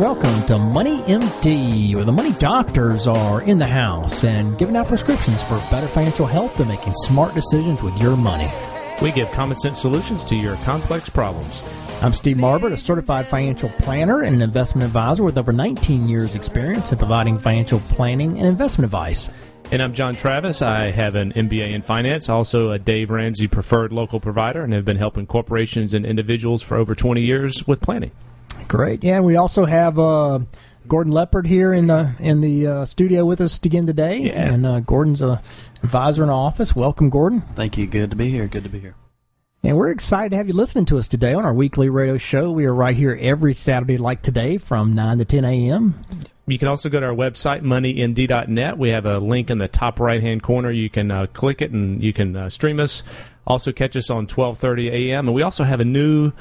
Welcome to Money MD, where the money doctors are in the house and giving out prescriptions for better financial health and making smart decisions with your money. We give common sense solutions to your complex problems. I'm Steve Marbert, a certified financial planner and an investment advisor with over 19 years' experience in providing financial planning and investment advice. And I'm John Travis. I have an MBA in finance, also a Dave Ramsey preferred local provider, and have been helping corporations and individuals for over 20 years with planning. Great. Yeah, and we also have uh, Gordon Leopard here in the in the uh, studio with us again today. Yeah. And uh, Gordon's a advisor in the office. Welcome, Gordon. Thank you. Good to be here. Good to be here. And we're excited to have you listening to us today on our weekly radio show. We are right here every Saturday, like today, from 9 to 10 a.m. You can also go to our website, moneymd.net. We have a link in the top right hand corner. You can uh, click it and you can uh, stream us. Also, catch us on 12:30 a.m. And we also have a new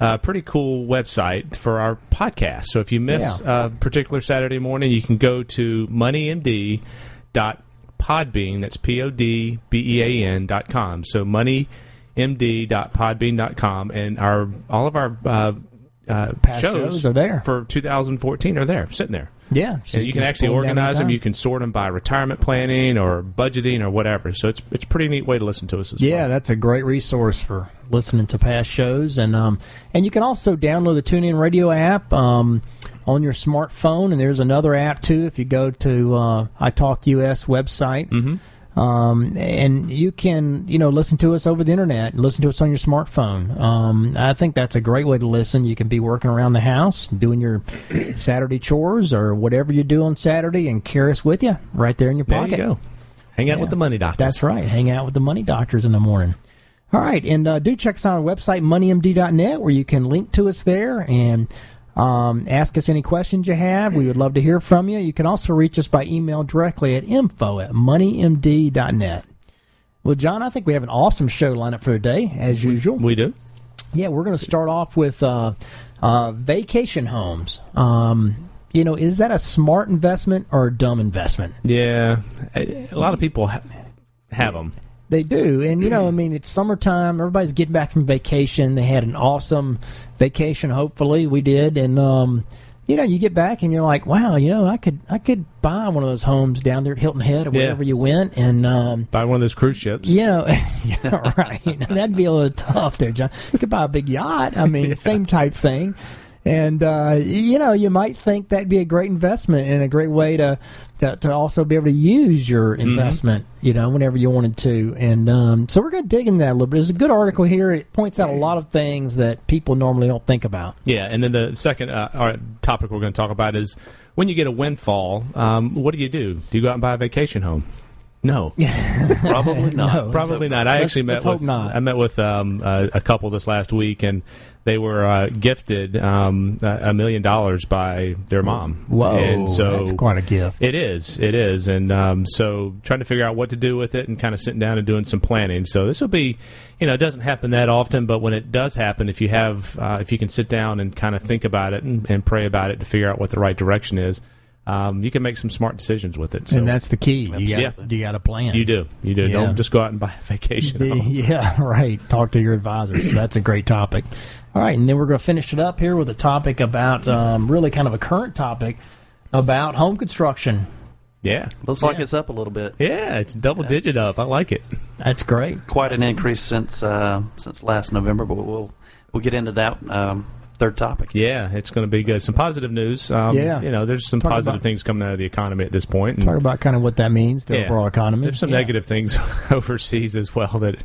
uh, pretty cool website for our podcast. So if you miss Yeah. a particular Saturday morning, you can go to moneymd.podbean. That's P O D B E A N dot com. So moneymd.podbean dot com, and our all of our uh, uh, Past shows are there. for 2014 are there, sitting there. Yeah. And you can just actually organize them. You can sort them by retirement planning or budgeting or whatever. So it's it's a pretty neat way to listen to us as Yeah, well. that's a great resource for listening to past shows, and um, and you can also download the TuneIn Radio app um, on your smartphone, and there's another app too. If you go to uh, iTalk US website, Mm-hmm. Um, and you can you know listen to us over the internet, listen to us on your smartphone. Um, I think that's a great way to listen. You can be working around the house, doing your Saturday chores or whatever you do on Saturday, and carry us with you right there in your There pocket. you go. Hang out Yeah. with the money doctors. That's right. Hang out with the money doctors in the morning. All right, and uh, do check us out on our website, moneymd.net, where you can link to us there and um, ask us any questions you have. We would love to hear from you. You can also reach us by email directly at info at moneymd.net. Well, John, I think we have an awesome show lined up for today, as usual. We do. Yeah, we're going to start off with uh, uh, vacation homes. Um, you know, is that a smart investment or a dumb investment? Yeah, a a lot of people ha- have them. They do, and you know, I mean, it's summertime. Everybody's getting back from vacation. They had an awesome vacation. Hopefully, we did, and um, you know, you get back and you're like, wow, you know, I could, I could buy one of those homes down there at Hilton Head or Yeah. wherever you went, and um, Buy one of those cruise ships. you know, yeah, right. That'd be a little tough there, John. You could buy a big yacht. I mean, same type thing. And uh, you know, you might think that'd be a great investment and a great way to to, to also be able to use your investment. You know, whenever you wanted to. And um, so we're going to dig into that a little bit. There's a good article here. It points out a lot of things that people normally don't think about. Yeah, and then the second uh, topic we're going to talk about is when you get a windfall. Um, what do you do? Do you go out and buy a vacation home? No, Probably not. No. probably not. I actually met hope with not. I met with um, a, a couple this last week, and they were uh, gifted um, a a million dollars by their mom. Whoa, and so that's quite a gift. It is, it is, and um, so trying to figure out what to do with it, and kind of sitting down and doing some planning. So this will be, you know, it doesn't happen that often, but when it does happen, if you have, uh, if you can sit down and kind of think about it and, and pray about it to figure out what the right direction is, um, you can make some smart decisions with it. So and that's the key. You got Yeah. you got a plan. you do, you do. Yeah. Don't just go out and buy a vacation. home. Yeah, right. Talk to your advisors. That's a great topic. All right, and then we're going to finish it up here with a topic about um, really kind of a current topic about home construction. Yeah, Looks like it's up a little bit. yeah, it's double digit up. I like it. That's great. Quite an increase since uh, since last November, but we'll we'll get into that um, third topic. Yeah, it's going to be good. Some positive news. Um, Yeah. you know, there's some Talk positive about- things coming out of the economy at this point. and- Talk about kind of what that means, the Yeah. overall economy. There's some Yeah. negative things overseas as well that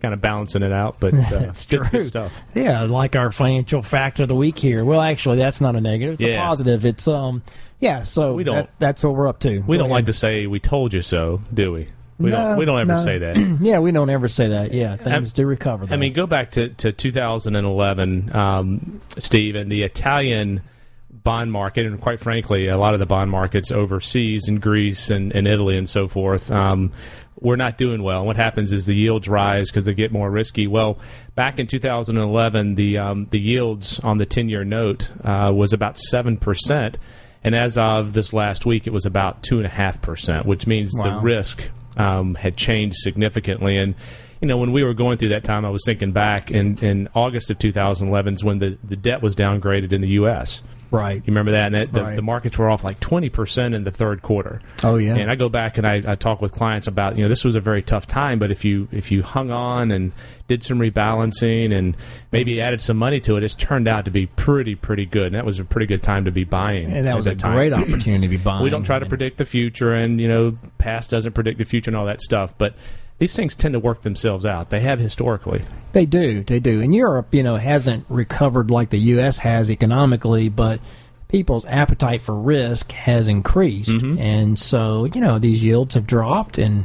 kind of balancing it out, but uh, That's good, true. good stuff. Yeah, like our financial fact of the week here. Well, actually, that's not a negative. It's a Yeah. positive. It's um, yeah. So We don't- that- that's what we're up to. We don't like to say "we told you so," do we? We No, don't. We don't ever no. say that. Yeah, we don't ever say that. Yeah, things do recover. I mean, go back to, to 2011, um, Steve, and the Italian bond market, and quite frankly, a lot of the bond markets overseas in Greece and, and Italy and so forth, um, we're not doing well. And what happens is the yields rise because they get more risky. Well, back in 2011, the um, the yields on the 10 year note uh, was about seven percent, and as of this last week, it was about two and a half percent, which means Wow. the risk um, had changed significantly. And you know, when we were going through that time, I was thinking back in, in August of 2011 is when the, the debt was downgraded in the U.S. Right. You remember that? And that, the, Right. the markets were off like 20% in the third quarter. Oh, yeah. And I go back and I, I talk with clients about, you know, this was a very tough time, but if you if you hung on and did some rebalancing and maybe added some money to it, it's turned out to be pretty, pretty good. And that was a pretty good time to be buying. And that at was a time. great opportunity to be buying. We don't try to predict the future, and you know, past doesn't predict the future and all that stuff. But these things tend to work themselves out. They have historically. They do, they do. And Europe, you know, hasn't recovered like the U.S. has economically, but people's appetite for risk has increased, Mm-hmm. and so you know these yields have dropped, and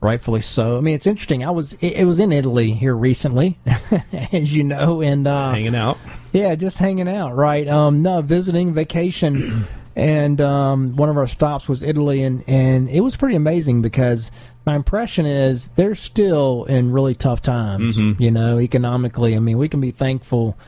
rightfully so. I mean, it's interesting. I was it, it was in Italy here recently, as you know, and uh, Hanging out. yeah, just hanging out, right? Um, no, visiting, vacation, and um, one of our stops was Italy, and and it was pretty amazing because my impression is they're still in really tough times. You know, economically. I mean, we can be thankful,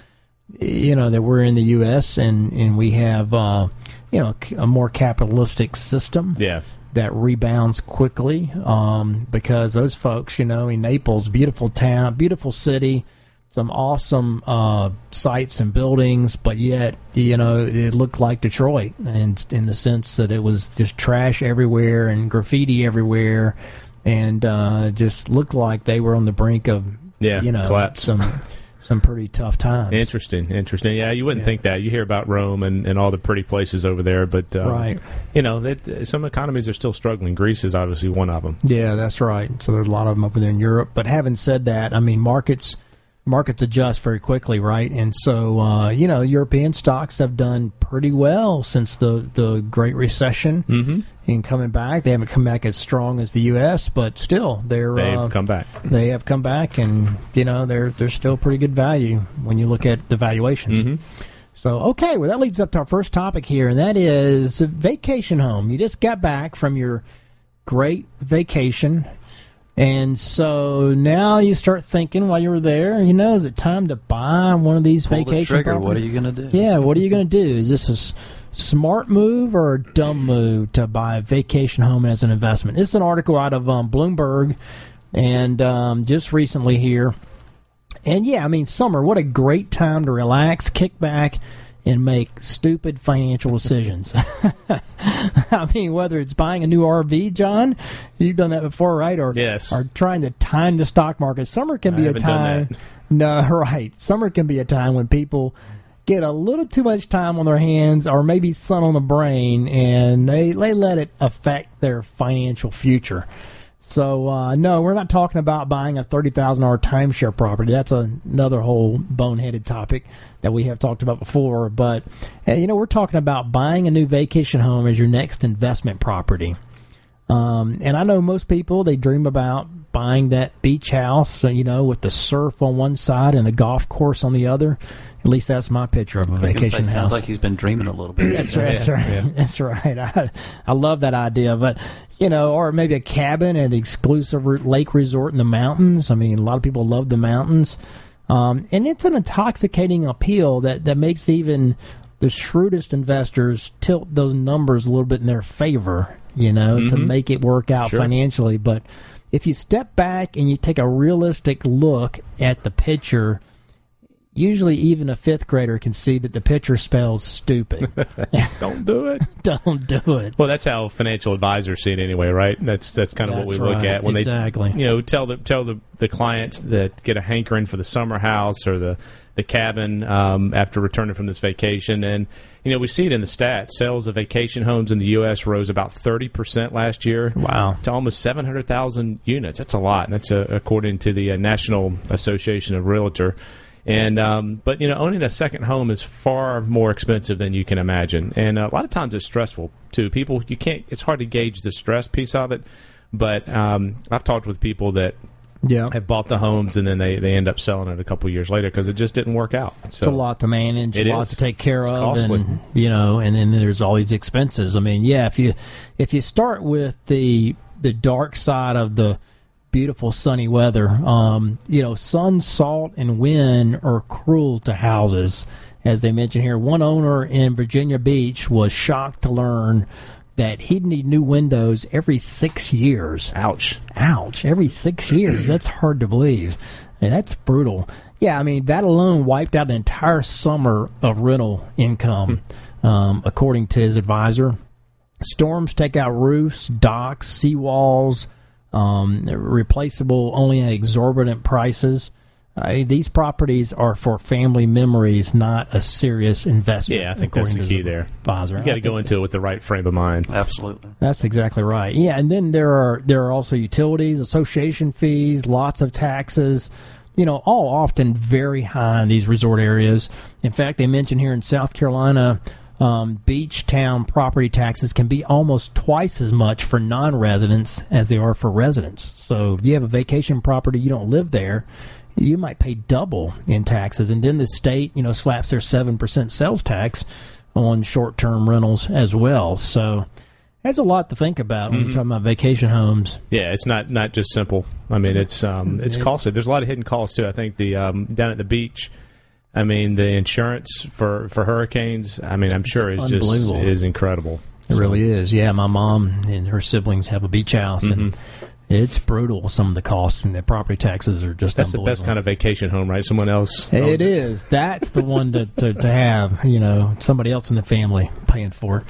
you know, that we're in the U.S. and and we have, uh, you know, a more capitalistic system Yeah. that rebounds quickly um, because those folks, you know, in Naples, beautiful town, beautiful city, some awesome uh, sites and buildings, but yet, you know, it looked like Detroit, and in the sense that it was just trash everywhere and graffiti everywhere, and uh, just looked like they were on the brink of, Yeah, you know, collapse. some some pretty tough times. Interesting, interesting. Yeah, you wouldn't think that. You hear about Rome and, and all the pretty places over there, but um, Right. You know, that, some economies are still struggling. Greece is obviously one of them. Yeah, that's right. So there's a lot of them over there in Europe. But having said that, I mean markets markets adjust very quickly, right? And so uh, you know European stocks have done pretty well since the the Great Recession. Mm-hmm. And coming back, they haven't come back as strong as the U.S., but still they're They've uh, come back. they have come back, and you know they're they're still pretty good value when you look at the valuations. Mm-hmm. So, okay, well, that leads up to our first topic here, and that is vacation home. You just got back from your great vacation, and so now you start thinking while you were there, you know, is it time to buy one of these Pull the vacation trigger. What are you going to do? Yeah, what are you going to do? Is this a s- smart move or a dumb move to buy a vacation home as an investment? It's an article out of um, Bloomberg, and um, just recently here. And yeah, I mean, summer, what a great time to relax, kick back, and make stupid financial decisions. I mean, whether it's buying a new RV, John, you've done that before, right? Or Yes. or trying to time the stock market. Summer can be a haven't done time. that. No, right. Summer can be a time when people get a little too much time on their hands or maybe sun on the brain and they, they let it affect their financial future. So, uh, no, we're not talking about buying a $30,000 timeshare property. That's another whole boneheaded topic that we have talked about before. But, uh, you know, we're talking about buying a new vacation home as your next investment property. Um, and I know most people they dream about buying that beach house, uh, you know, with the surf on one side and the golf course on the other. At least that's my picture of a vacation say, house. Sounds like he's been dreaming a little bit. That's right. That's right. yeah. That's right. I, I love that idea, but you know, or maybe a cabin at an exclusive lake resort in the mountains. I mean, a lot of people love the mountains, um, and it's an intoxicating appeal that that makes even the shrewdest investors tilt those numbers a little bit in their favor. You know, to Mhm. make it work out Sure. financially, but. If you step back and you take a realistic look at the picture, usually even a fifth grader can see that the picture spells stupid. Don't do it. Don't do it. Well, that's how financial advisors see it anyway, right? That's that's kind of what we That's look at when Exactly. they, you know, tell the tell the the clients that get a hankering for the summer house or the the cabin um, after returning from this vacation, and you know we see it in the stats. Sales of vacation homes in the U.S. rose about thirty percent last year. Wow. To almost seven hundred thousand units. That's a lot. And that's uh, according to the uh, National Association of Realtor. And um, but you know, owning a second home is far more expensive than you can imagine, and a lot of times it's stressful too. People, you can't. It's hard to gauge the stress piece of it. But um, I've talked with people that Yeah. have bought the homes and then they, they end up selling it a couple years later because it just didn't work out. So It's a lot to manage, It a lot is. to take care It's of, costly. and you know, and then there's all these expenses. I mean, yeah, if you if you start with the the dark side of the beautiful sunny weather, um, you know, sun, salt, and wind are cruel to houses. As they mentioned here, one owner in Virginia Beach was shocked to learn that he'd need new windows every six years. Ouch. Ouch! Every six years. That's hard to believe. And that's brutal. Yeah, I mean that alone wiped out an entire summer of rental income, um, according to his advisor. Storms take out roofs, docks, seawalls, um, replaceable only at exorbitant prices. Uh, these properties are for family memories, not a serious investment. Yeah, I think that's the key there. Advisor. You got to go think into it with the right frame of mind. Absolutely. that's exactly right. Yeah, and then there are there are also utilities, association fees, lots of taxes. You know, all often very high in these resort areas. In fact, they mention here in South Carolina, um, beach town property taxes can be almost twice as much for non-residents as they are for residents. So, if you have a vacation property, you don't live there, you might pay double in taxes. And then the state, you know, slaps their seven percent sales tax on short-term rentals as well. So. That's a lot to think about when you're talking about vacation homes. Yeah, it's not not just simple. I mean, it's um, it's It's- costly. There's a lot of hidden costs too. I think the um, down at the beach. I mean, the insurance for, for hurricanes. I mean, I'm sure is just is incredible. It So- really is. Yeah, my mom and her siblings have a beach house, and it's brutal. Some of the costs and the property taxes are just That's the best kind of vacation home, right? Someone else. It is. That's the one to, to, to have. You know, somebody else in the family paying for it.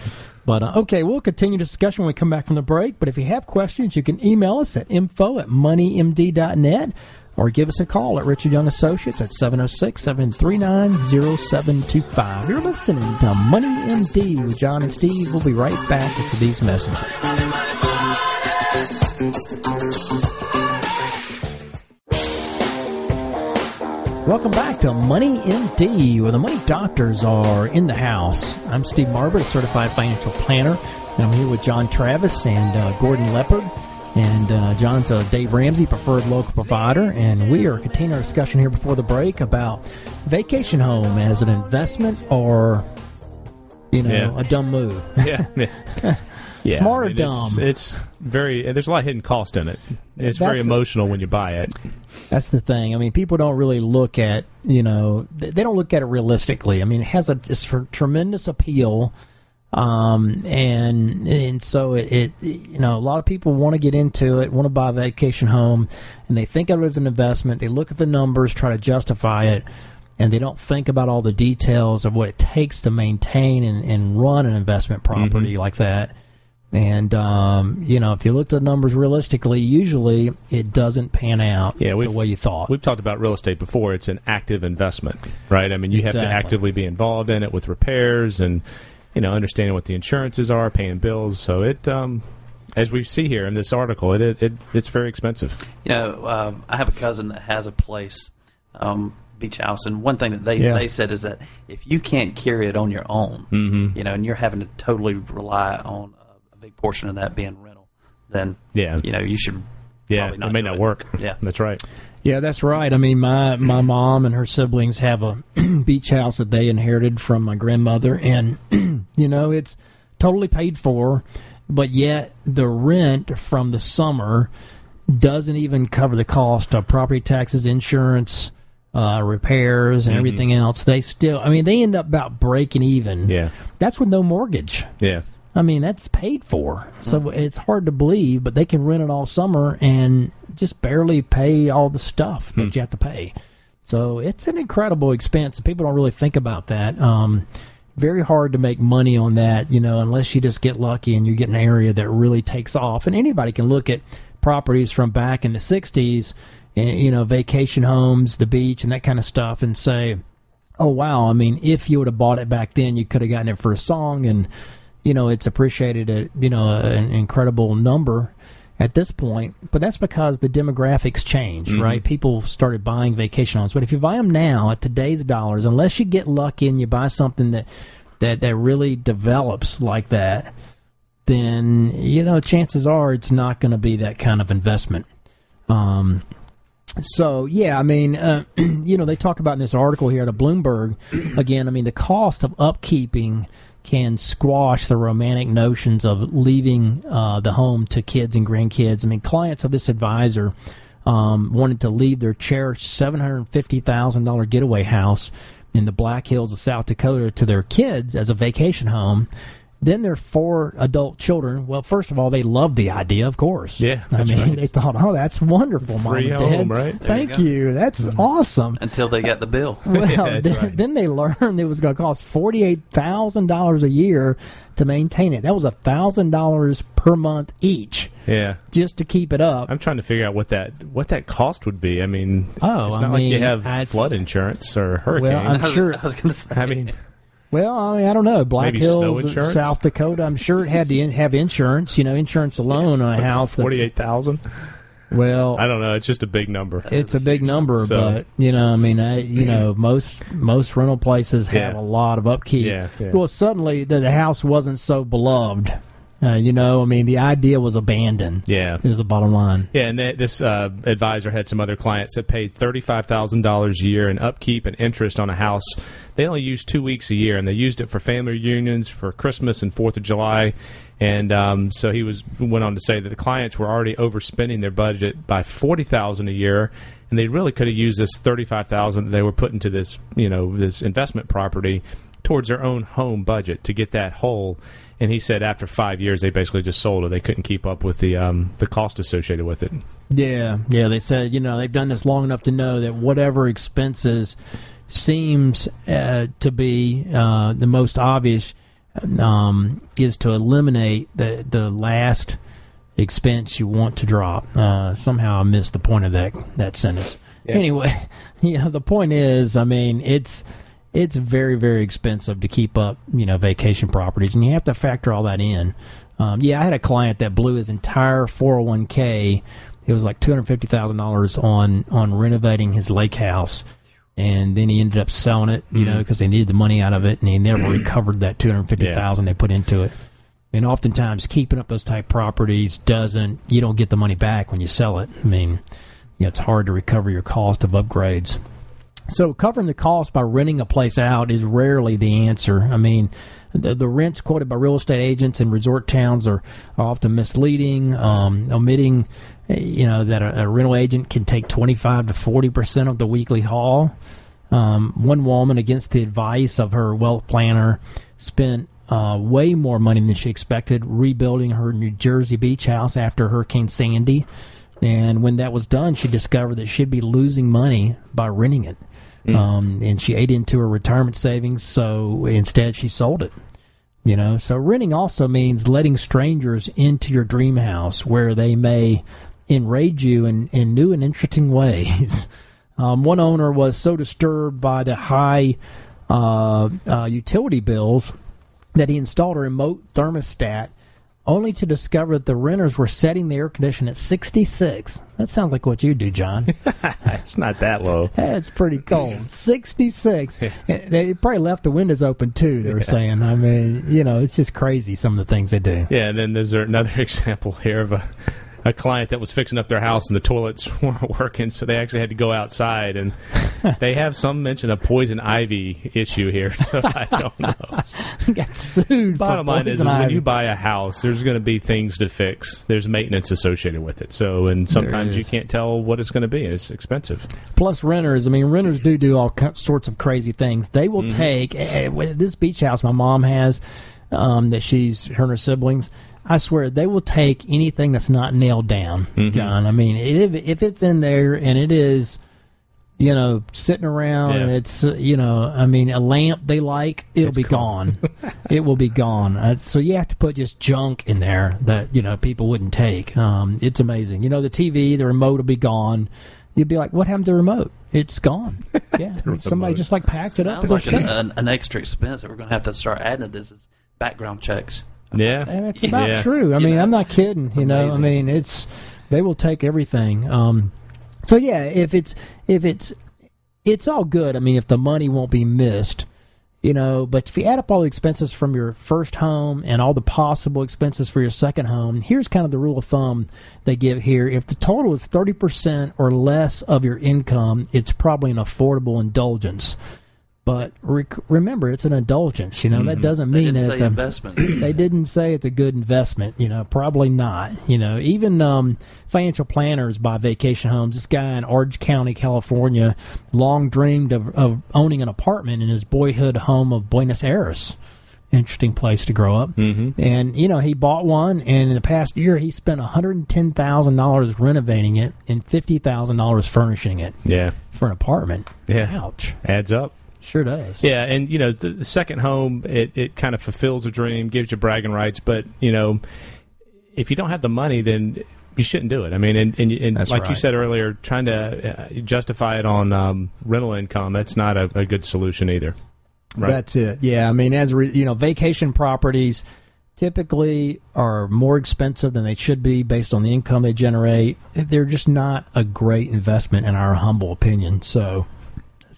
But uh, okay, we'll continue the discussion when we come back from the break. But if you have questions, you can email us at info at moneymd.net or give us a call at Richard Young Associates at 706 739 0725. You're listening to Money MD with John and Steve. We'll be right back after these messages. Welcome back to Money MD, where the money doctors are in the house. I'm Steve Marbert, a certified financial planner, and I'm here with John Travis and uh, Gordon Leopard. And uh, John's a Dave Ramsey preferred local provider, and we are continuing our discussion here before the break about vacation home as an investment or, you know, Yeah. a dumb move. yeah. yeah. Smart or I mean, it's- dumb? It's, very. There's a lot of hidden cost in it. It's That's very the- emotional when you buy it. That's the thing. I mean, people don't really look at you know they don't look at it realistically. I mean, it has a it's for tremendous appeal, um, and and so it, it you know a lot of people want to get into it, want to buy a vacation home, and they think of it as an investment. They look at the numbers, try to justify it. And they don't think about all the details of what it takes to maintain and, and run an investment property like that. And um, you know, if you look at the numbers realistically, usually it doesn't pan out Yeah, the way you thought. We've talked about real estate before. It's an active investment, right? I mean, you have to actively be involved in it with repairs and you know understanding what the insurances are, paying bills. So it, um, as we see here in this article, it, it, it it's very expensive. You know, um, I have a cousin that has a place, um, beach house, and one thing that they Yeah. they said is that if you can't carry it on your own, Mhm. you know, and you're having to totally rely on a, a big portion of that being rental, then Yeah. you know, you should. Yeah, it may not work. Yeah. That's right. Yeah, that's right. I mean, my my mom and her siblings have a beach house that they inherited from my grandmother, and you know it's totally paid for, but yet the rent from the summer doesn't even cover the cost of property taxes, insurance, uh, repairs, and everything else. They still, I mean, they end up about breaking even. Yeah. That's with no mortgage. Yeah. I mean, that's paid for. So it's hard to believe, but they can rent it all summer and just barely pay all the stuff that you have to pay. So it's an incredible expense, and people don't really think about that. Um, very hard to make money on that, you know, unless you just get lucky and you get an area that really takes off. And anybody can look at properties from back in the 60s, and, you know, vacation homes, the beach, and that kind of stuff, and say, oh wow i mean if you would have bought it back then you could have gotten it for a song and you know it's appreciated at you know an incredible number at this point but that's because the demographics changed right? People started buying vacation homes. But if you buy them now at today's dollars unless you get lucky and you buy something that that that really develops like that then you know chances are it's not going to be that kind of investment. Um so yeah, I mean, uh, you know, they talk about in this article here at Bloomberg again. I mean, the cost of upkeeping can squash the romantic notions of leaving uh, the home to kids and grandkids. I mean, clients of this advisor um, wanted to leave their cherished seven hundred fifty thousand dollar getaway house in the Black Hills of South Dakota to their kids as a vacation home. Then their four adult children. Well, first of all, they loved the idea, of course. Yeah, I mean, right. they thought, "Oh, that's wonderful, Free mom and dad. home, right? There you Thank go. you. That's mm-hmm. awesome." Until they got the bill. Well, that's then, right. then they learned it was going to cost forty eight thousand dollars a year to maintain it. That was a thousand dollars per month each Yeah. just to keep it up. I'm trying to figure out what that what that cost would be. I mean, Oh, it's I not like you have flood insurance or hurricane. I'm I was, sure- I was going to say. I mean, Well, I mean, I don't know. Black Maybe Hills. Uh, South Dakota. I'm sure it had to in, have insurance. You know, insurance alone on a house. That's, forty eight thousand. Well, I don't know. It's just a big number. it's a big number, So- but you know, I mean, I, you know, most most rental places have Yeah. a lot of upkeep. Yeah, yeah. Well, suddenly the, the house wasn't so beloved. Uh, you know, I mean, the idea was abandoned. Yeah. is the bottom line. Yeah, and th- this uh, advisor had some other clients that paid thirty-five thousand dollars a year in upkeep and interest on a house. They only used two weeks a year, and they used it for family reunions, for Christmas and Fourth of July. And um, so he was went on to say that the clients were already overspending their budget by forty thousand a year, and they really could have used this thirty-five thousand that they were putting to this, you know, this investment property towards their own home budget to get that whole. And he said after five years, they basically just sold it. They couldn't keep up with the um, the cost associated with it. Yeah, yeah. They said you know they've done this long enough to know that whatever expenses seems uh, to be uh, the most obvious um, is to eliminate the the last expense you want to drop. Uh, somehow I missed the point of that that sentence. Yeah. Anyway, you know the point is, I mean, it's it's very very expensive to keep up you know vacation properties, and you have to factor all that in. Um, yeah, I had a client that blew his entire 401k. It was like two hundred fifty thousand dollars on on renovating his lake house, and then he ended up selling it, you know, because they needed the money out of it, and he never recovered that two hundred fifty thousand they put into it. And oftentimes, keeping up those type properties doesn't you don't get the money back when you sell it. I mean, you know, it's hard to recover your cost of upgrades. So covering the cost by renting a place out is rarely the answer. I mean, the, the rents quoted by real estate agents in resort towns are, are often misleading, um, omitting, eh, you know, that a, a rental agent can take 25 to 40 percent of the weekly haul. Um, one woman, against the advice of her wealth planner, spent uh, way more money than she expected rebuilding her New Jersey beach house after Hurricane Sandy. And when that was done, she discovered that she'd be losing money by renting it. Um, and she ate into her retirement savings, so instead she sold it. You know, so renting also means letting strangers into your dream house where they may enrage you in, in new and interesting ways. Um, one owner was so disturbed by the high uh, uh, utility bills that he installed a remote thermostat only to discover that the renters were setting the air condition at 66. That sounds like what you do, John. It's not that low. it's pretty cold. 66. They probably left the windows open too, they were saying. I mean, you know, it's just crazy some of the things they do. Yeah, and then there's another example here of a, a client that was fixing up their house and the toilets weren't working, so they actually had to go outside. And they have some mention of poison ivy issue here, so I don't know. Got sued. Bottom line is, is when you buy a house, there's going to be things to fix. There's maintenance associated with it. So, and sometimes you can't tell what it's going to be. It's expensive. Plus renters. I mean, renters do do all sorts of crazy things. They will Mm-hmm. take eh, this beach house my mom has um, that she's her and her siblings. I swear they will take anything that's not nailed down, Mm-hmm. John. I mean, if if it's in there and it is, you know, sitting around Yeah. it's uh, you know, I mean, a lamp they like, it'll It's be gone. gone. it will be gone. Uh, so you have to put just junk in there that you know people wouldn't take. Um, it's amazing. You know, the TV, the remote will be gone. You'd be like, "What happened to the remote? It's gone." Yeah, somebody just like packed it up. Sounds like an, an, an extra expense that we're going to have to start adding to this is background checks. Yeah. And it's about Yeah. true. I mean, I'm not kidding. You know, amazing. I mean, it's they will take everything. Um, so yeah, if it's if it's it's all good. I mean, if the money won't be missed, you know, but if you add up all the expenses from your first home and all the possible expenses for your second home, here's kind of the rule of thumb they give here. If the total is 30% or less of your income, it's probably an affordable indulgence. But rec- remember, it's an indulgence. You know that doesn't mean it's say a investment. they didn't say it's a good investment. You know, probably not. You know, even um, financial planners buy vacation homes. This guy in Orange County, California, long dreamed of, of owning an apartment in his boyhood home of Buenos Aires. Interesting place to grow up. Mm-hmm. And you know, he bought one, and in the past year, he spent one hundred and ten thousand dollars renovating it and fifty thousand dollars furnishing it Yeah. for an apartment. Yeah. Ouch. Adds up. Sure does. Yeah, and you know the, the second home, it, it kind of fulfills a dream, gives you bragging rights. But you know, if you don't have the money, then you shouldn't do it. I mean, and, and, and like you said earlier, trying to uh, justify it on um, rental income, that's not a, a good solution either. Right. That's it. Yeah, I mean, as re, you know, vacation properties typically are more expensive than they should be based on the income they generate. They're just not a great investment in our humble opinion. So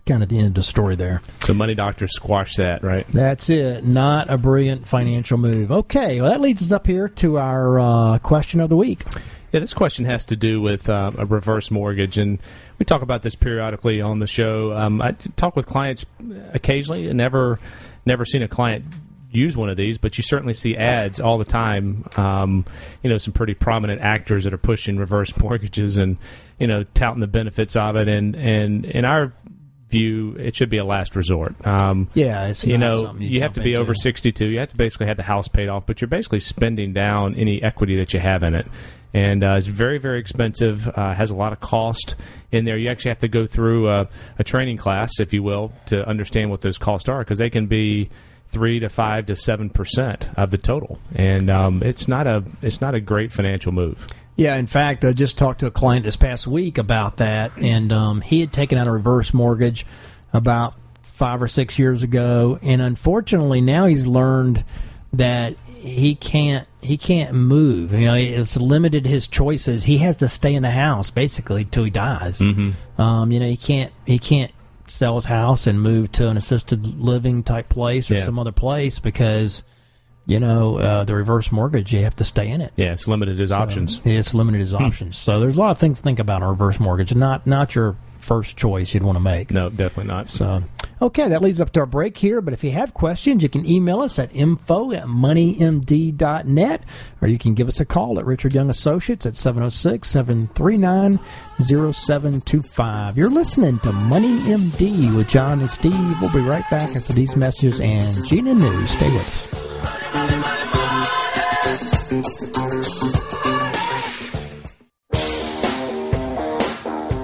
kind of the end of the story there. so money doctors squash that, right? That's it. Not a brilliant financial move. Okay, well, that leads us up here to our uh, question of the week. Yeah, this question has to do with uh, a reverse mortgage, and we talk about this periodically on the show. Um, I talk with clients occasionally, and never, never seen a client use one of these, but you certainly see ads all the time. Um, you know, some pretty prominent actors that are pushing reverse mortgages and you know touting the benefits of it, and and in our view, it should be a last resort. Um, Yeah, you know, something you, have to be into. over 62. You have to basically have the house paid off, but you're basically spending down any equity that you have in it. And uh, it's very, very expensive. Uh, has a lot of cost in there. You actually have to go through a, a training class, if you will, to understand what those costs are, because they can be three to five to seven percent of the total. And um, it's not a it's not a great financial move. Yeah, in fact, I just talked to a client this past week about that, and um, he had taken out a reverse mortgage about five or six years ago, and unfortunately, now he's learned that he can't he can't move. You know, it's limited his choices. He has to stay in the house basically till he dies. Mm-hmm. Um, you know, he can't he can't sell his house and move to an assisted living type place or Yeah. some other place because. You know, uh, the reverse mortgage, you have to stay in it. Yeah, it's limited his options. It's limited as options. So there's a lot of things to think about on a reverse mortgage. Not not your first choice you'd want to make. No, definitely not. So okay, that leads up to our break here. But if you have questions, you can email us at info at moneymd.net or you can give us a call at Richard Young Associates at 706-739-0725. You're listening to Money MD with John and Steve. We'll be right back after these messages and GNN News. Stay with us.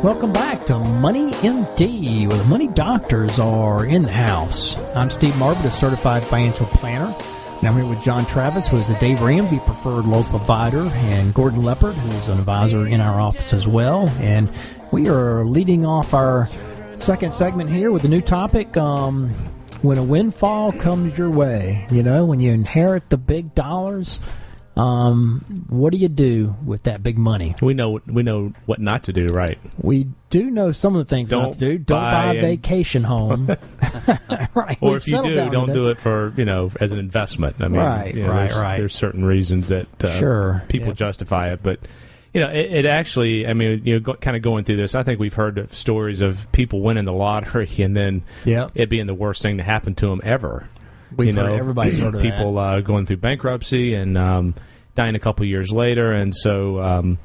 Welcome back to Money MD, where the money doctors are in the house. I'm Steve Marbert, a certified financial planner. And I'm here with John Travis, who is a Dave Ramsey preferred local provider, and Gordon Leopard, who is an advisor in our office as well. And we are leading off our second segment here with a new topic. Um, when a windfall comes your way, you know, when you inherit the big dollars, um, what do you do with that big money? We know we know what not to do, right? We do know some of the things not Don't to do. Don't buy buy a vacation home. right. Or We've if you do, don't do it for you know as an investment. I mean, Right, you know, right, there's, right. There's certain reasons that uh, Sure, people yeah. justify it, but you know, it, it actually. I mean, you know, go, kind of going through this, I think we've heard of stories of people winning the lottery and then Yep. it being the worst thing to happen to them ever. We've you know, heard- everybody's heard of people uh, going through bankruptcy and um, dying a couple years later, and so um,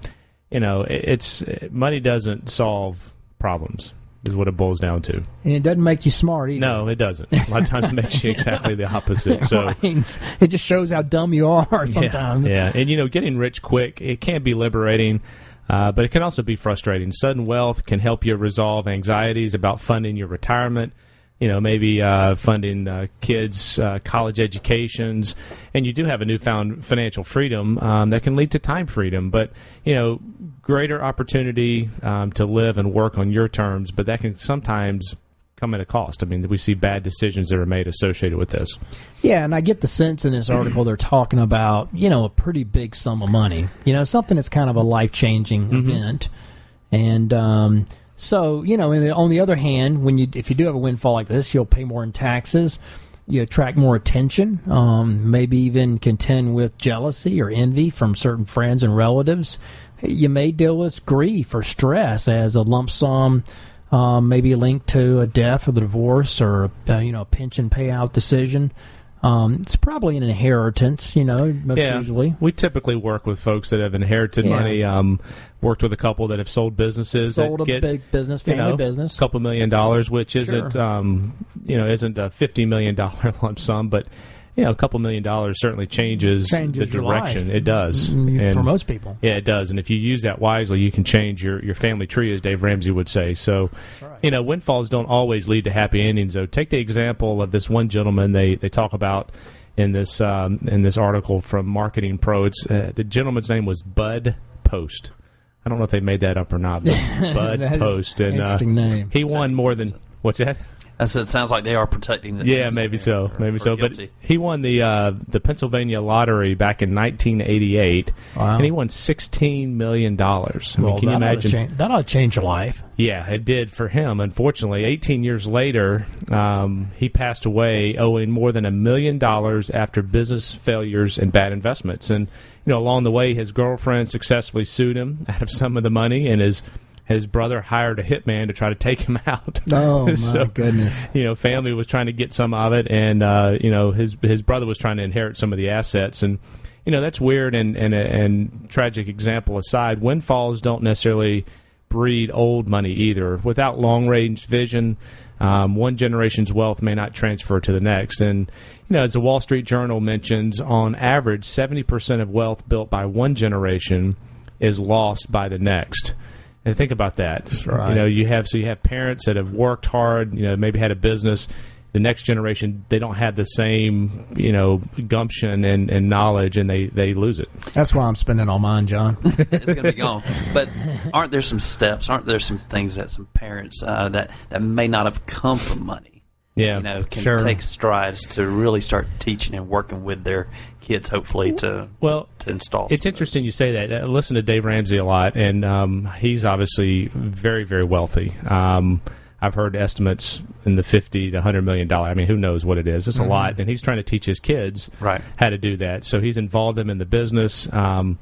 you know, it, it's money doesn't solve problems. Is what it boils down to. And it doesn't make you smart either. No, it doesn't. A lot of times it makes you exactly the opposite. So Right. it just shows how dumb you are sometimes. yeah, yeah, and you know, getting rich quick it can be liberating, uh, but it can also be frustrating. Sudden wealth can help you resolve anxieties about funding your retirement. You know, maybe uh, funding uh, kids' uh, college educations, and you do have a newfound financial freedom um, that can lead to time freedom. But you know, greater opportunity um, to live and work on your terms, but that can sometimes come at a cost. I mean, we see bad decisions that are made associated with this. Yeah, and I get the sense in this article they're talking about, you know, a pretty big sum of money. You know, something that's kind of a life changing Mm-hmm. event. And um, So you know, on the other hand, when you if you do have a windfall like this, you'll pay more in taxes. You attract more attention, um, maybe even contend with jealousy or envy from certain friends and relatives. You may deal with grief or stress as a lump sum um, maybe linked to a death or the divorce or you know a pension payout decision. Um, it's probably an inheritance, you know, most yeah, usually. we typically work with folks that have inherited Yeah. money. Um, worked with a couple that have sold businesses, Sold a get, big business, you family know, business. a couple million dollars, which isn't, um, you know, isn't a fifty million dollar lump sum, but you know, a couple million dollars certainly changes, Changes the direction. It does, Mm, And- for most people. Yeah, it does. And if you use that wisely, you can change your, your family tree, as Dave Ramsey would say. So, right. you know, windfalls don't always lead to happy endings. Though, take the example of this one gentleman they, they talk about in this um, in this article from Marketing Pro. It's uh, the gentleman's name was Bud Post. I don't know if they made that up or not, but Bud Post, and uh, interesting name. he won more than what's that? I said, it sounds like they are protecting the Yeah, maybe so, or- maybe or so. guilty. But he won the uh, the Pennsylvania lottery back in 1988, Wow. and he won 16 million dollars. I mean, can you that ought to imagine? change- that ought to change your life. Yeah, it did for him. Unfortunately, 18 years later, um, he passed away owing more than a million dollars after business failures and bad investments. And you know, along the way, his girlfriend successfully sued him out of some of the money, and his his brother hired a hitman to try to take him out. Oh my So, goodness! you know, family was trying to get some of it, and uh, you know, his his brother was trying to inherit some of the assets, and you know, that's weird and and and tragic example aside, windfalls don't necessarily breed old money either. Without long range vision, um, one generation's wealth may not transfer to the next, and you know, as the Wall Street Journal mentions, on average, seventy percent of wealth built by one generation is lost by the next. And think about that. right. You know, you have so you have parents that have worked hard. You know, maybe had a business. The next generation, they don't have the same, you know, gumption and, and knowledge, and they, they lose it. That's why I'm spending all mine, John. it's going to be gone. But aren't there some steps? Aren't there some things that some parents uh, that that may not have come from money? Yeah, you know, can Sure. take strides to really start teaching and working with their kids, hopefully to Well, to install. It's interesting those. you say that. I listen to Dave Ramsey a lot, and um, he's obviously very, very wealthy. Um, I've heard estimates in the fifty to hundred million dollar. I mean, who knows what it is? It's a lot, and he's trying to teach his kids Right. how to do that. So he's involved them in the business, um,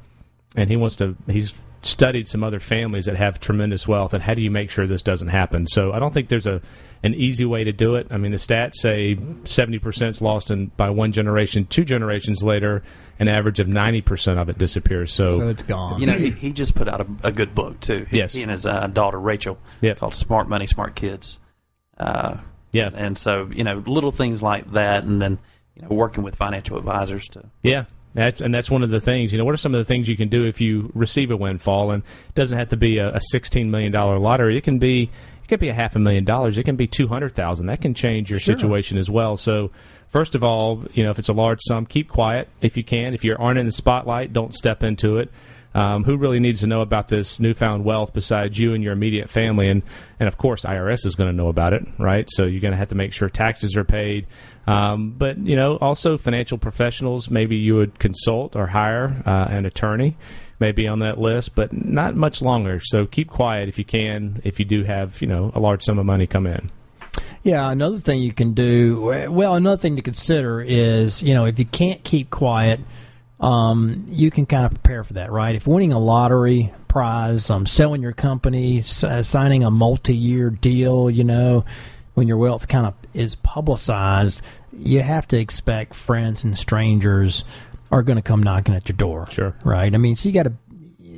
and he wants to. He's studied some other families that have tremendous wealth, and how do you make sure this doesn't happen? So I don't think there's a an easy way to do it. I mean, the stats say seventy percent is lost in by one generation. Two generations later, an average of ninety percent of it disappears. So, so it's gone. You know, he, he just put out a, a good book too. He, Yes. he and his uh, daughter Rachel Yep. called "Smart Money, Smart Kids." Uh, yeah, and so you know, little things like that, and then you know, working with financial advisors to Yeah, that's, and that's one of the things. You know, what are some of the things you can do if you receive a windfall? And it doesn't have to be a, a sixteen million dollar lottery. It can be it could be a half a million dollars. It can be two hundred thousand. That can change your Sure. situation as well. So. First of all, you know, if it's a large sum, keep quiet if you can. If you aren't in the spotlight, don't step into it. Um, who really needs to know about this newfound wealth besides you and your immediate family? And, and of course, IRS is going to know about it, right? So you're going to have to make sure taxes are paid. Um, but, you know, also financial professionals, maybe you would consult or hire uh, an attorney, maybe on that list, but not much longer. So keep quiet if you can, if you do have, you know, a large sum of money come in. Yeah, another thing you can do. Well, another thing to consider is you know if you can't keep quiet, um, you can kind of prepare for that, right? If winning a lottery prize, um, selling your company, s- signing a multi-year deal, you know, when your wealth kind of is publicized, you have to expect friends and strangers are going to come knocking at your door. Sure. Right. I mean, so you got to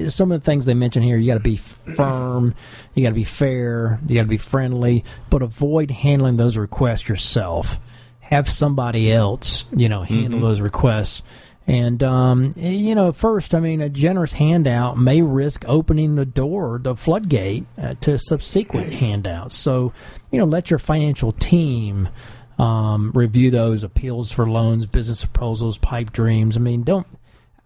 some of the things they mention here, you got to be firm, you got to be fair, you got to be friendly, but avoid handling those requests yourself. Have somebody else, you know, handle mm-hmm. those requests. And um, you know, first, I mean, a generous handout may risk opening the door, the floodgate, uh, to subsequent handouts. So, you know, let your financial team um, review those appeals for loans, business proposals, pipe dreams. I mean, don't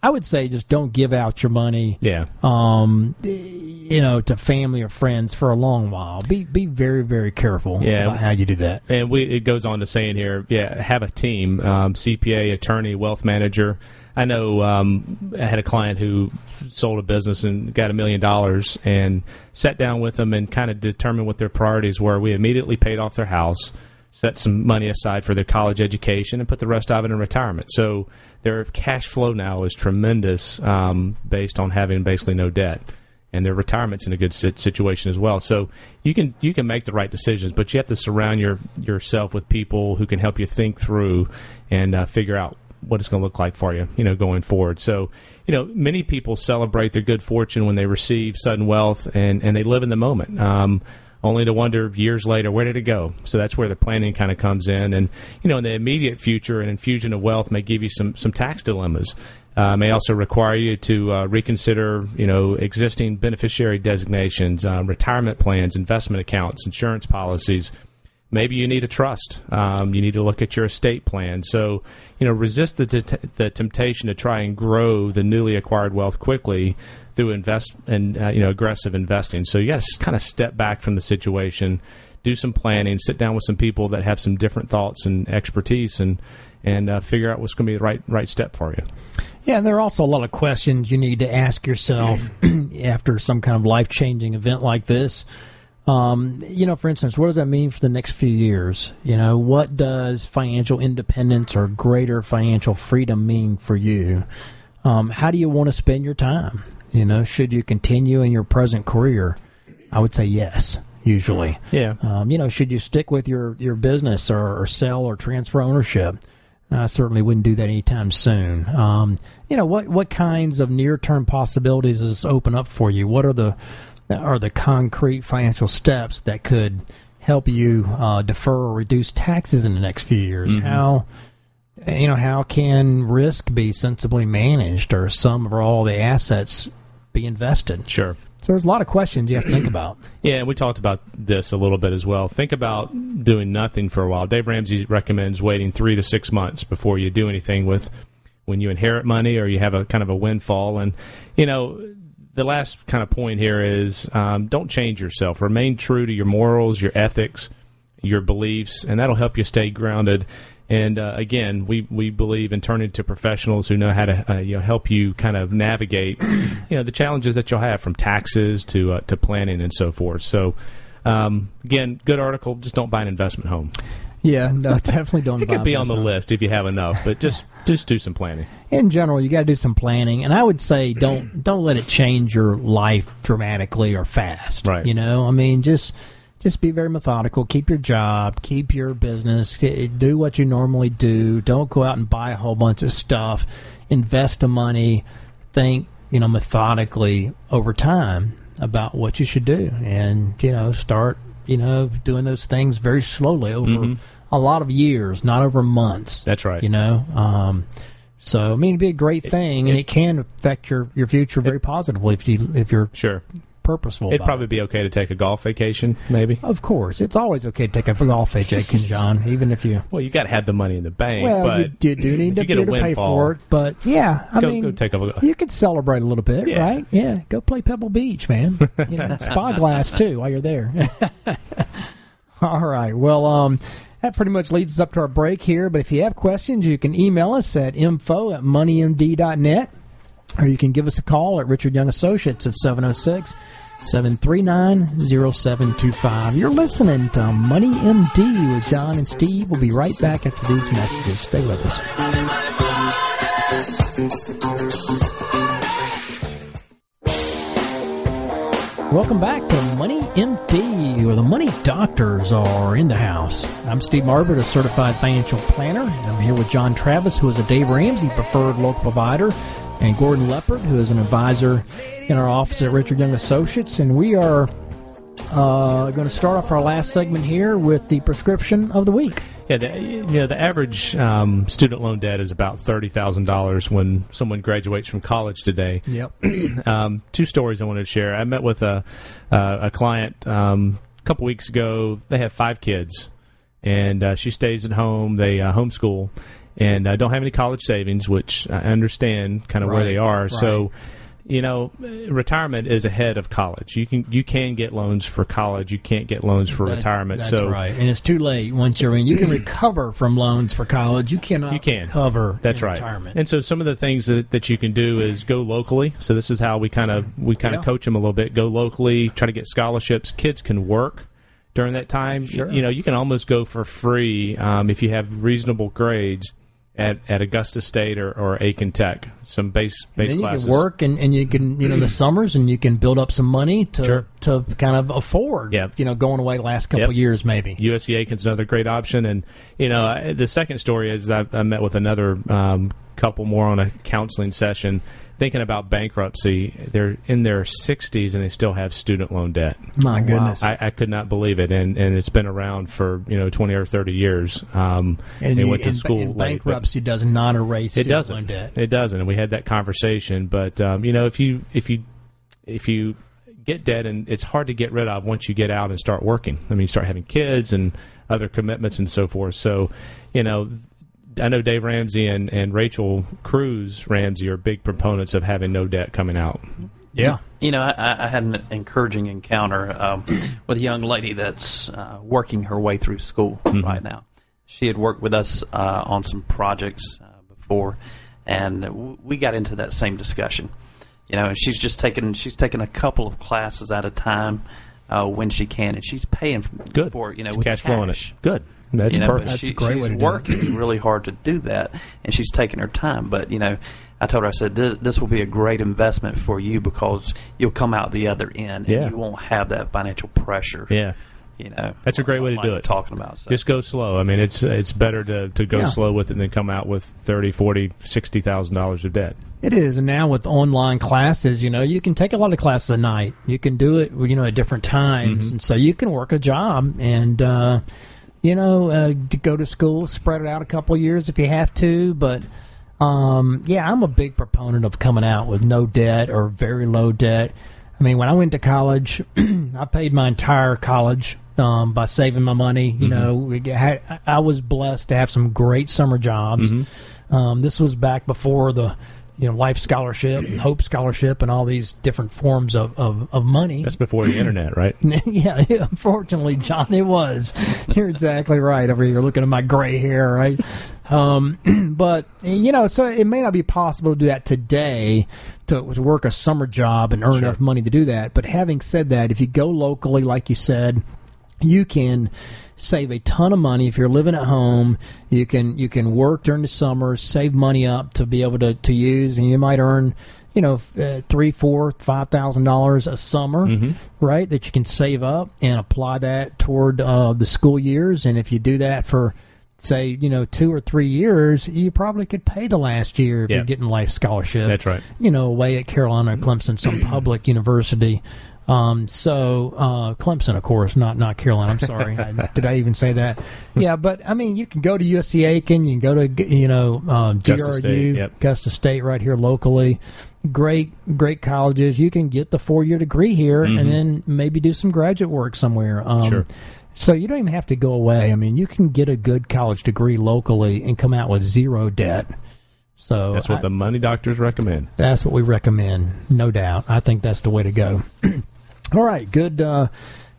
I would say just don't give out your money. Yeah. Um, you know, to family or friends for a long while. Be be very very careful Yeah. about how you do that. And we it goes on to saying here, yeah, have a team, um, CPA, attorney, wealth manager. I know um, I had a client who sold a business and got a million dollars and sat down with them and kind of determined what their priorities were. We immediately paid off their house, set some money aside for their college education, and put the rest of it in retirement. So their cash flow now is tremendous um, based on having basically no debt and their retirement's in a good situation as well. So you can you can make the right decisions, but you have to surround your yourself with people who can help you think through and uh, figure out what it's going to look like for you, you know, going forward. So, you know, many people celebrate their good fortune when they receive sudden wealth and and they live in the moment. Um, only to wonder years later where did it go. So that's where the planning kind of comes in, and you know, in the immediate future, an infusion of wealth may give you some some tax dilemmas. Uh, may also require you to uh, reconsider, you know, existing beneficiary designations, um, retirement plans, investment accounts, insurance policies. Maybe you need a trust. Um, you need to look at your estate plan. So, you know, resist the t- the temptation to try and grow the newly acquired wealth quickly through invest and uh, you know aggressive investing. So you got to kind of step back from the situation, do some planning, sit down with some people that have some different thoughts and expertise, and and uh, figure out what's going to be the right right step for you. Yeah, and there are also a lot of questions you need to ask yourself after some kind of life changing event like this. Um, you know, for instance, what does that mean for the next few years? You know, what does financial independence or greater financial freedom mean for you? Um, how do you want to spend your time? You know, should you continue in your present career? I would say yes, usually. Yeah. Um, you know, should you stick with your, your business or, or sell or transfer ownership? I certainly wouldn't do that anytime soon. Um, you know, what what kinds of near term possibilities does this open up for you? What are the are the concrete financial steps that could help you uh, defer or reduce taxes in the next few years? How you know how can risk be sensibly managed, or some or all the assets be invested? Sure. So there's a lot of questions you have to think about. Yeah, and we talked about this a little bit as well. Think about doing nothing for a while. Dave Ramsey recommends waiting three to six months before you do anything with when you inherit money or you have a kind of a windfall. And you know, the last kind of point here is um, don't change yourself. Remain true to your morals, your ethics, your beliefs, and that'll help you stay grounded. And uh, again, we, we believe in turning to professionals who know how to uh, you know help you kind of navigate you know the challenges that you'll have from taxes to uh, to planning and so forth. So um, again, good article. Just don't buy an investment home. Yeah, no, definitely don't. It could be on the business. list if you have enough, but just just do some planning. in general, you got to do some planning, and I would say don't don't let it change your life dramatically or fast. Right. You know, I mean, just just be very methodical. Keep your job. Keep your business. Do what you normally do. Don't go out and buy a whole bunch of stuff. Invest the money. Think you know methodically over time about what you should do, and you know start you know doing those things very slowly over a lot of years, not over months. That's right. You know, um, so I mean, it'd be a great thing, and it can affect your, your future very positively if you if you're Sure. Purposeful. It'd probably it. be okay to take a golf vacation, maybe. Of course, it's always okay to take a golf vacation, John, even if you. Well, you got to have the money in the bank, Well, but you, you do need to, get a to pay for it, but yeah, I go, mean, go take a you could celebrate a little bit, Yeah. right? Yeah, go play Pebble Beach, man. You know, Spyglass too while you're there. All right. Well, um, that pretty much leads us up to our break here. But if you have questions, you can email us at info at moneymd.net or you can give us a call at Richard Young Associates at 706 739 0725. You're listening to Money MD with John and Steve. We'll be right back after these messages. Stay with us. Welcome back to Money MD, where the money doctors are in the house. I'm Steve Marbert, a certified financial planner, and I'm here with John Travis, who is a Dave Ramsey preferred local provider, and Gordon Leopard, who is an advisor in our office at Richard Young Associates. And we are uh, going to start off our last segment here with the prescription of the week. Yeah, the, you know, the average um, student loan debt is about thirty thousand dollars when someone graduates from college today. Yep. um, two stories I wanted to share. I met with a uh, a client um, a couple weeks ago. They have five kids, and uh, she stays at home. They uh, homeschool, and uh, don't have any college savings, which I understand kind of where they are. right. So, you know, retirement is ahead of college. You can you can get loans for college. You can't get loans for That- retirement. That's so right, and it's too late once you're in. You can recover from loans for college. You cannot. You can. recover. That's right. Retirement. And so some of the things that, that you can do is go locally. So this is how we kind of we kind of coach them a little bit. Go locally, try to get scholarships. Kids can work during that time. Sure. You know, you can almost go for free um, if you have reasonable grades at, at Augusta State or, or Aiken Tech. Some base base then you classes. can work and, and you can you know the summers and you can build up some money to Sure. to kind of afford Yep. you know going away the last couple Yep. of years maybe USC Aiken's another great option, and you know I- the second story is I, I met with another um, couple more on a counseling session, thinking about bankruptcy. They're in their 60s and they still have student loan debt. my goodness I, I could not believe it, and and it's been around for you know 20 or 30 years. Um, and they you- went to and- school and late, bankruptcy does not erase it student doesn't. loan debt It doesn't. And we had that conversation. But um, you know, if you if you if you get debt, and it's hard to get rid of once you get out and start working. I mean, you start having kids and other commitments and so forth. So, you know. I know Dave Ramsey and, and Rachel Cruz Ramsey are big proponents of having no debt coming out. yeah You know, I, I had an encouraging encounter um, with a young lady that's uh, working her way through school right now. She had worked with us uh, on some projects uh, before, and w- we got into that same discussion. You know, and she's just taking she's taking a couple of classes at a time uh, when she can, and she's paying f- Good. for. You know, She's with cash flowing cash. it. Good. That's you know, perfect. That's she, a great she's way to do it. working really hard to do that, and she's taking her time. But you know, I told her, I said, this, this will be a great investment for you because you'll come out the other end, Yeah. and you won't have that financial pressure. yeah. you know, That's a great way to do it. Talking about so. Just go slow. I mean, it's it's better to, to go Yeah. slow with it than come out with thirty, forty, sixty thousand dollars of debt. It is, and now with online classes, you know, you can take a lot of classes a night. You can do it, you know, at different times, Mm-hmm. and so you can work a job and, uh, you know, uh, to go to school, spread it out a couple of years if you have to. But um, yeah, I'm a big proponent of coming out with no debt or very low debt. I mean, when I went to college, I paid my entire college um, by saving my money. You know, we had, I- I was blessed to have some great summer jobs. Um, this was back before the you know life scholarship, and hope scholarship, and all these different forms of, of, of money. That's before the internet, right? yeah, unfortunately, John, it was. You're exactly right. Over here, looking at my gray hair, right? Um, but you know, so it may not be possible to do that today to, to work a summer job and earn Sure. enough money to do that. But having said that, if you go locally, like you said, you can save a ton of money if you're living at home. You can you can work during the summer, save money up to be able to, to use, and you might earn, you know, uh, three, four, five thousand dollars a summer, right? That you can save up and apply that toward uh, the school years. And if you do that for say you know two or three years, you probably could pay the last year if Yeah. you're getting life scholarship That's right. you know, away at Carolina or Clemson, some public university. Um, so uh, Clemson, of course, not not Carolina. I'm sorry. I, did I even say that? Yeah, but I mean, you can go to USC Aiken. You can go to you know um, Augusta GRU, State, yep. Augusta State, right here locally. Great, great colleges. You can get the four year degree here, and then maybe do some graduate work somewhere. Um, Mm-hmm. Sure. So you don't even have to go away. I mean, you can get a good college degree locally and come out with zero debt. So That's what I- the money doctors recommend. that's what we recommend, no doubt. I think that's the way to go. All right, good, uh,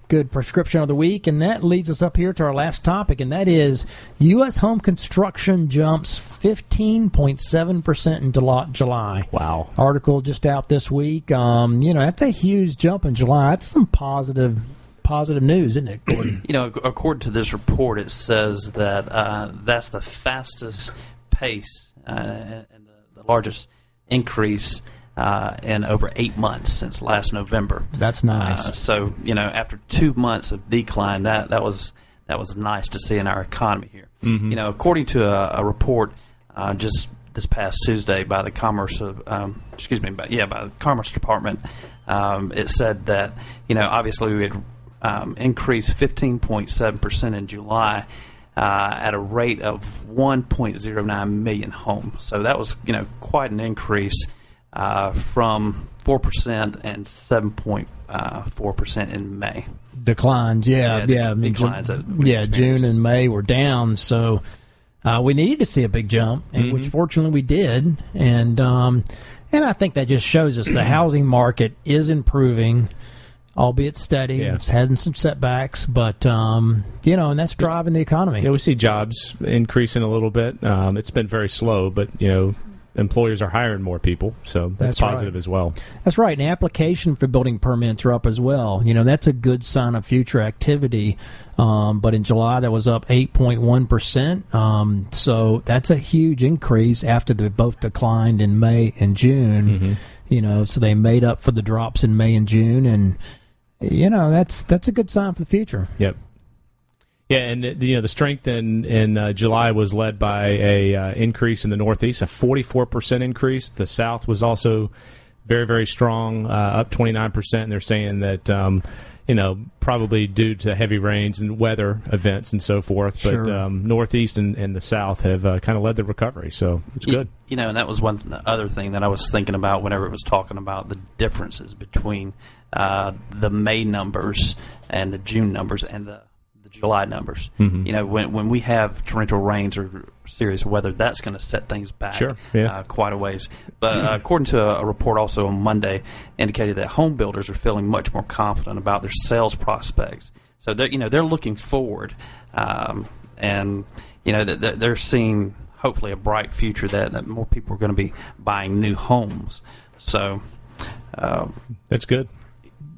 good prescription of the week, and that leads us up here to our last topic, and that is U.S. home construction jumps fifteen point seven percent in July. Wow. Article just out this week. Um, you know, that's a huge jump in July. That's some positive, positive news, isn't it, Gordon? You know, according to this report, it says that uh, that's the fastest pace uh, and the, the largest increase uh, in over eight months since last November. That's nice. Uh, so you know, after two months of decline, that that was that was nice to see in our economy here. You know, according to a, a report uh, just this past Tuesday by the Commerce, of, um, excuse me, but yeah, by the Commerce Department, um, it said that you know obviously we had um, increased 15.7 percent in July. Uh, at a rate of 1.09 million homes, so that was you know quite an increase uh, from four percent and seven point four percent in May. declines. Yeah, Yeah, yeah, dec- I mean, declines Ju- that we yeah. June and May were down. So, uh, we needed to see a big jump, and Mm-hmm. which fortunately we did. And um, and I think that just shows us the housing market is improving, albeit steady. Yeah. It's having some setbacks, but um, you know, and that's driving the economy. Yeah, we see jobs increasing a little bit. Um, it's been very slow, but you know, employers are hiring more people, so that's, That's right. positive as well. That's right. And application for building permits are up as well. You know, that's a good sign of future activity. Um, but in July, that was up 8.1%. Um, so that's a huge increase after they both declined in May and June. You know, so they made up for the drops in May and June. And, you know, that's that's a good sign for the future. Yep. Yeah, and uh, you know the strength in in uh, July was led by a uh, increase in the Northeast, a 44 percent increase. The South was also very very strong, uh, up 29 percent. And they're saying that um, you know probably due to heavy rains and weather events and so forth. But Sure. um, Northeast and, and the South have uh, kind of led the recovery, so it's Y- good. You know, and that was one th- other thing that I was thinking about whenever it was talking about the differences between uh, the May numbers and the June numbers and the, the July numbers. Mhm. You know, when when we have torrential rains or serious weather, that's going to set things back Sure, yeah. uh, quite a ways. But uh, according to a, a report also on Monday, indicated that home builders are feeling much more confident about their sales prospects. So they're you know they're looking forward, um, and you know that they're seeing hopefully a bright future that, that more people are going to be buying new homes. So. Um, That's good.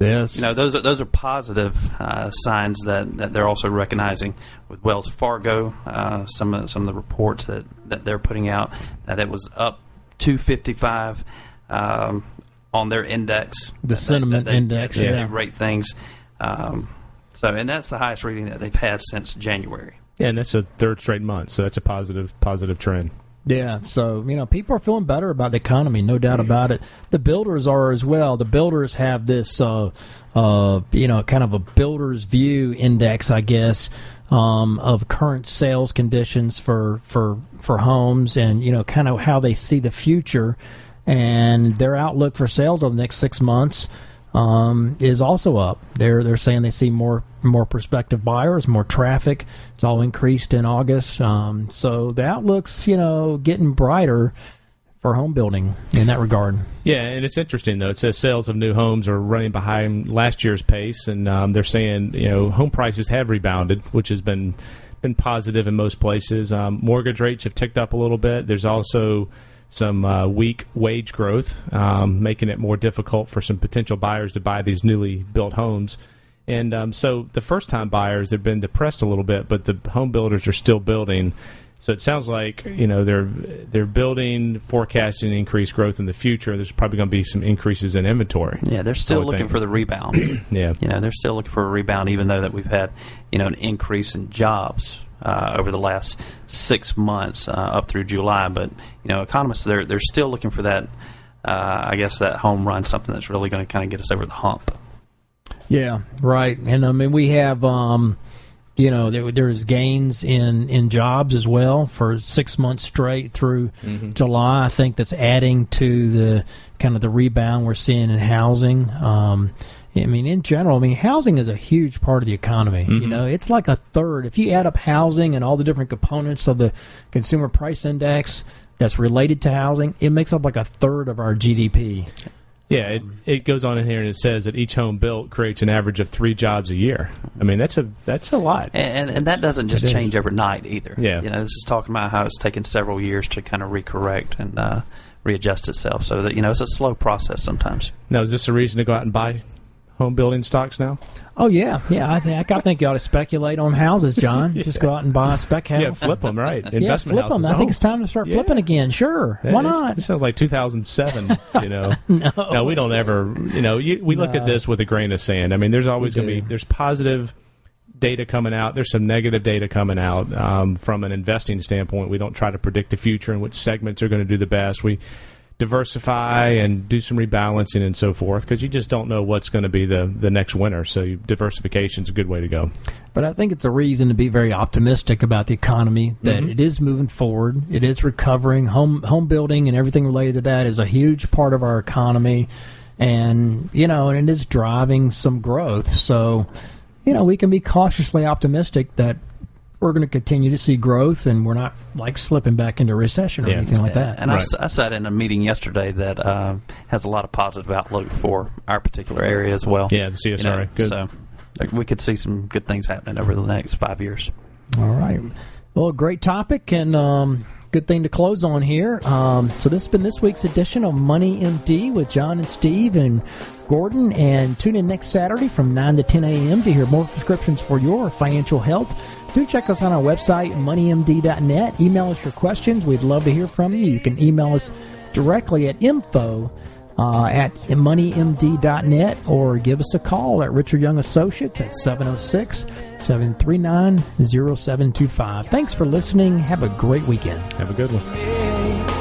Yes. you know, those are those are positive uh, signs that, that they're also recognizing with Wells Fargo. Uh, some of some of the reports that, that they're putting out that it was up 255 um, on their index, The sentiment they- index, that they yeah. rate things. Um, so, and that's the highest reading that they've had since January. Yeah, and that's a third straight month, so that's a positive positive trend. Yeah, so you know, people are feeling better about the economy, no doubt about it. The builders are as well. The builders have this, uh, uh, you know, kind of a builder's view index, I guess, um, of current sales conditions for for for homes, and you know, kind of how they see the future, and their outlook for sales over the next six months um, is also up. They're they're saying they see more more prospective buyers, more traffic. It's all increased in August. Um, so the outlook's you know getting brighter for home building in that regard. Yeah, and it's interesting though. It says sales of new homes are running behind last year's pace, and um, they're saying you know home prices have rebounded, which has been been positive in most places. Um, mortgage rates have ticked up a little bit. There's also some uh, weak wage growth, um, making it more difficult for some potential buyers to buy these newly built homes. And um, so the first time buyers have been depressed a little bit, but the home builders are still building. So it sounds like you know they're they're building, forecasting increased growth in the future. There's probably going to be some increases in inventory. Yeah, they're still looking think. for the rebound. Yeah, you know they're still looking for a rebound, even though that we've had you know an increase in jobs uh, over the last six months uh, up through July. But you know economists they're they're still looking for that. Uh, I guess that home run, something that's really going to kind of get us over the hump. Yeah, right. And I mean, we have, um, you know, there, there's gains in, in jobs as well for six months straight through July. I think that's adding to the kind of the rebound we're seeing in housing. Um, I mean, in general, I mean, housing is a huge part of the economy. You know, it's like a third. If you add up housing and all the different components of the consumer price index that's related to housing, it makes up like a third of our GDP. yeah. It, it goes on in here and it says that each home built creates an average of three jobs a year. I mean, that's a that's a lot. And, and, and that doesn't just it is. change overnight either. Yeah. You know, this is talking about how it's taken several years to kind of recorrect and uh, readjust itself. So that, you know, it's a slow process sometimes. Now, is this a reason to go out and buy home building stocks now? Oh yeah, yeah. I think I think you ought to speculate on houses, John. Just go out and buy a spec house. Yeah, flip them, right? Yeah, Investment flip them. houses. I think Oh. it's time to start Yeah. flipping again. Sure, Yeah, why this- not? This sounds like 2007. You know, No. no, we don't ever. You know, you, we look at this with a grain of sand. I mean, there's always going to be there's positive data coming out. There's some negative data coming out um, from an investing standpoint. We don't try to predict the future and which segments are going to do the best. We diversify and do some rebalancing and so forth because you just don't know what's going to be the the next winner. So diversification is a good way to go. But I think it's a reason to be very optimistic about the economy. That mm-hmm. it is moving forward. It is recovering. Home home building and everything related to that is a huge part of our economy, and you know, and it is driving some growth. So, you know, we can be cautiously optimistic that we're going to continue to see growth, and we're not like slipping back into recession or Yeah. anything like that. And I Right. s I I, sat in a meeting yesterday that uh, has a lot of positive outlook for our particular area as well. Yeah, the CSRA. You know, Good. So like, we could see some good things happening over the next five years. All right. Well, great topic and um, good thing to close on here. Um, so this has been this week's edition of Money MD with John and Steve and Gordon. And tune in next Saturday from 9 to 10 a.m. to hear more prescriptions for your financial health. Do check us on our website, moneymd.net. Email us your questions. We'd love to hear from you. You can email us directly at info uh, at moneymd.net or give us a call at Richard Young Associates at 706 739 0725. Thanks for listening. Have a great weekend. Have a good one.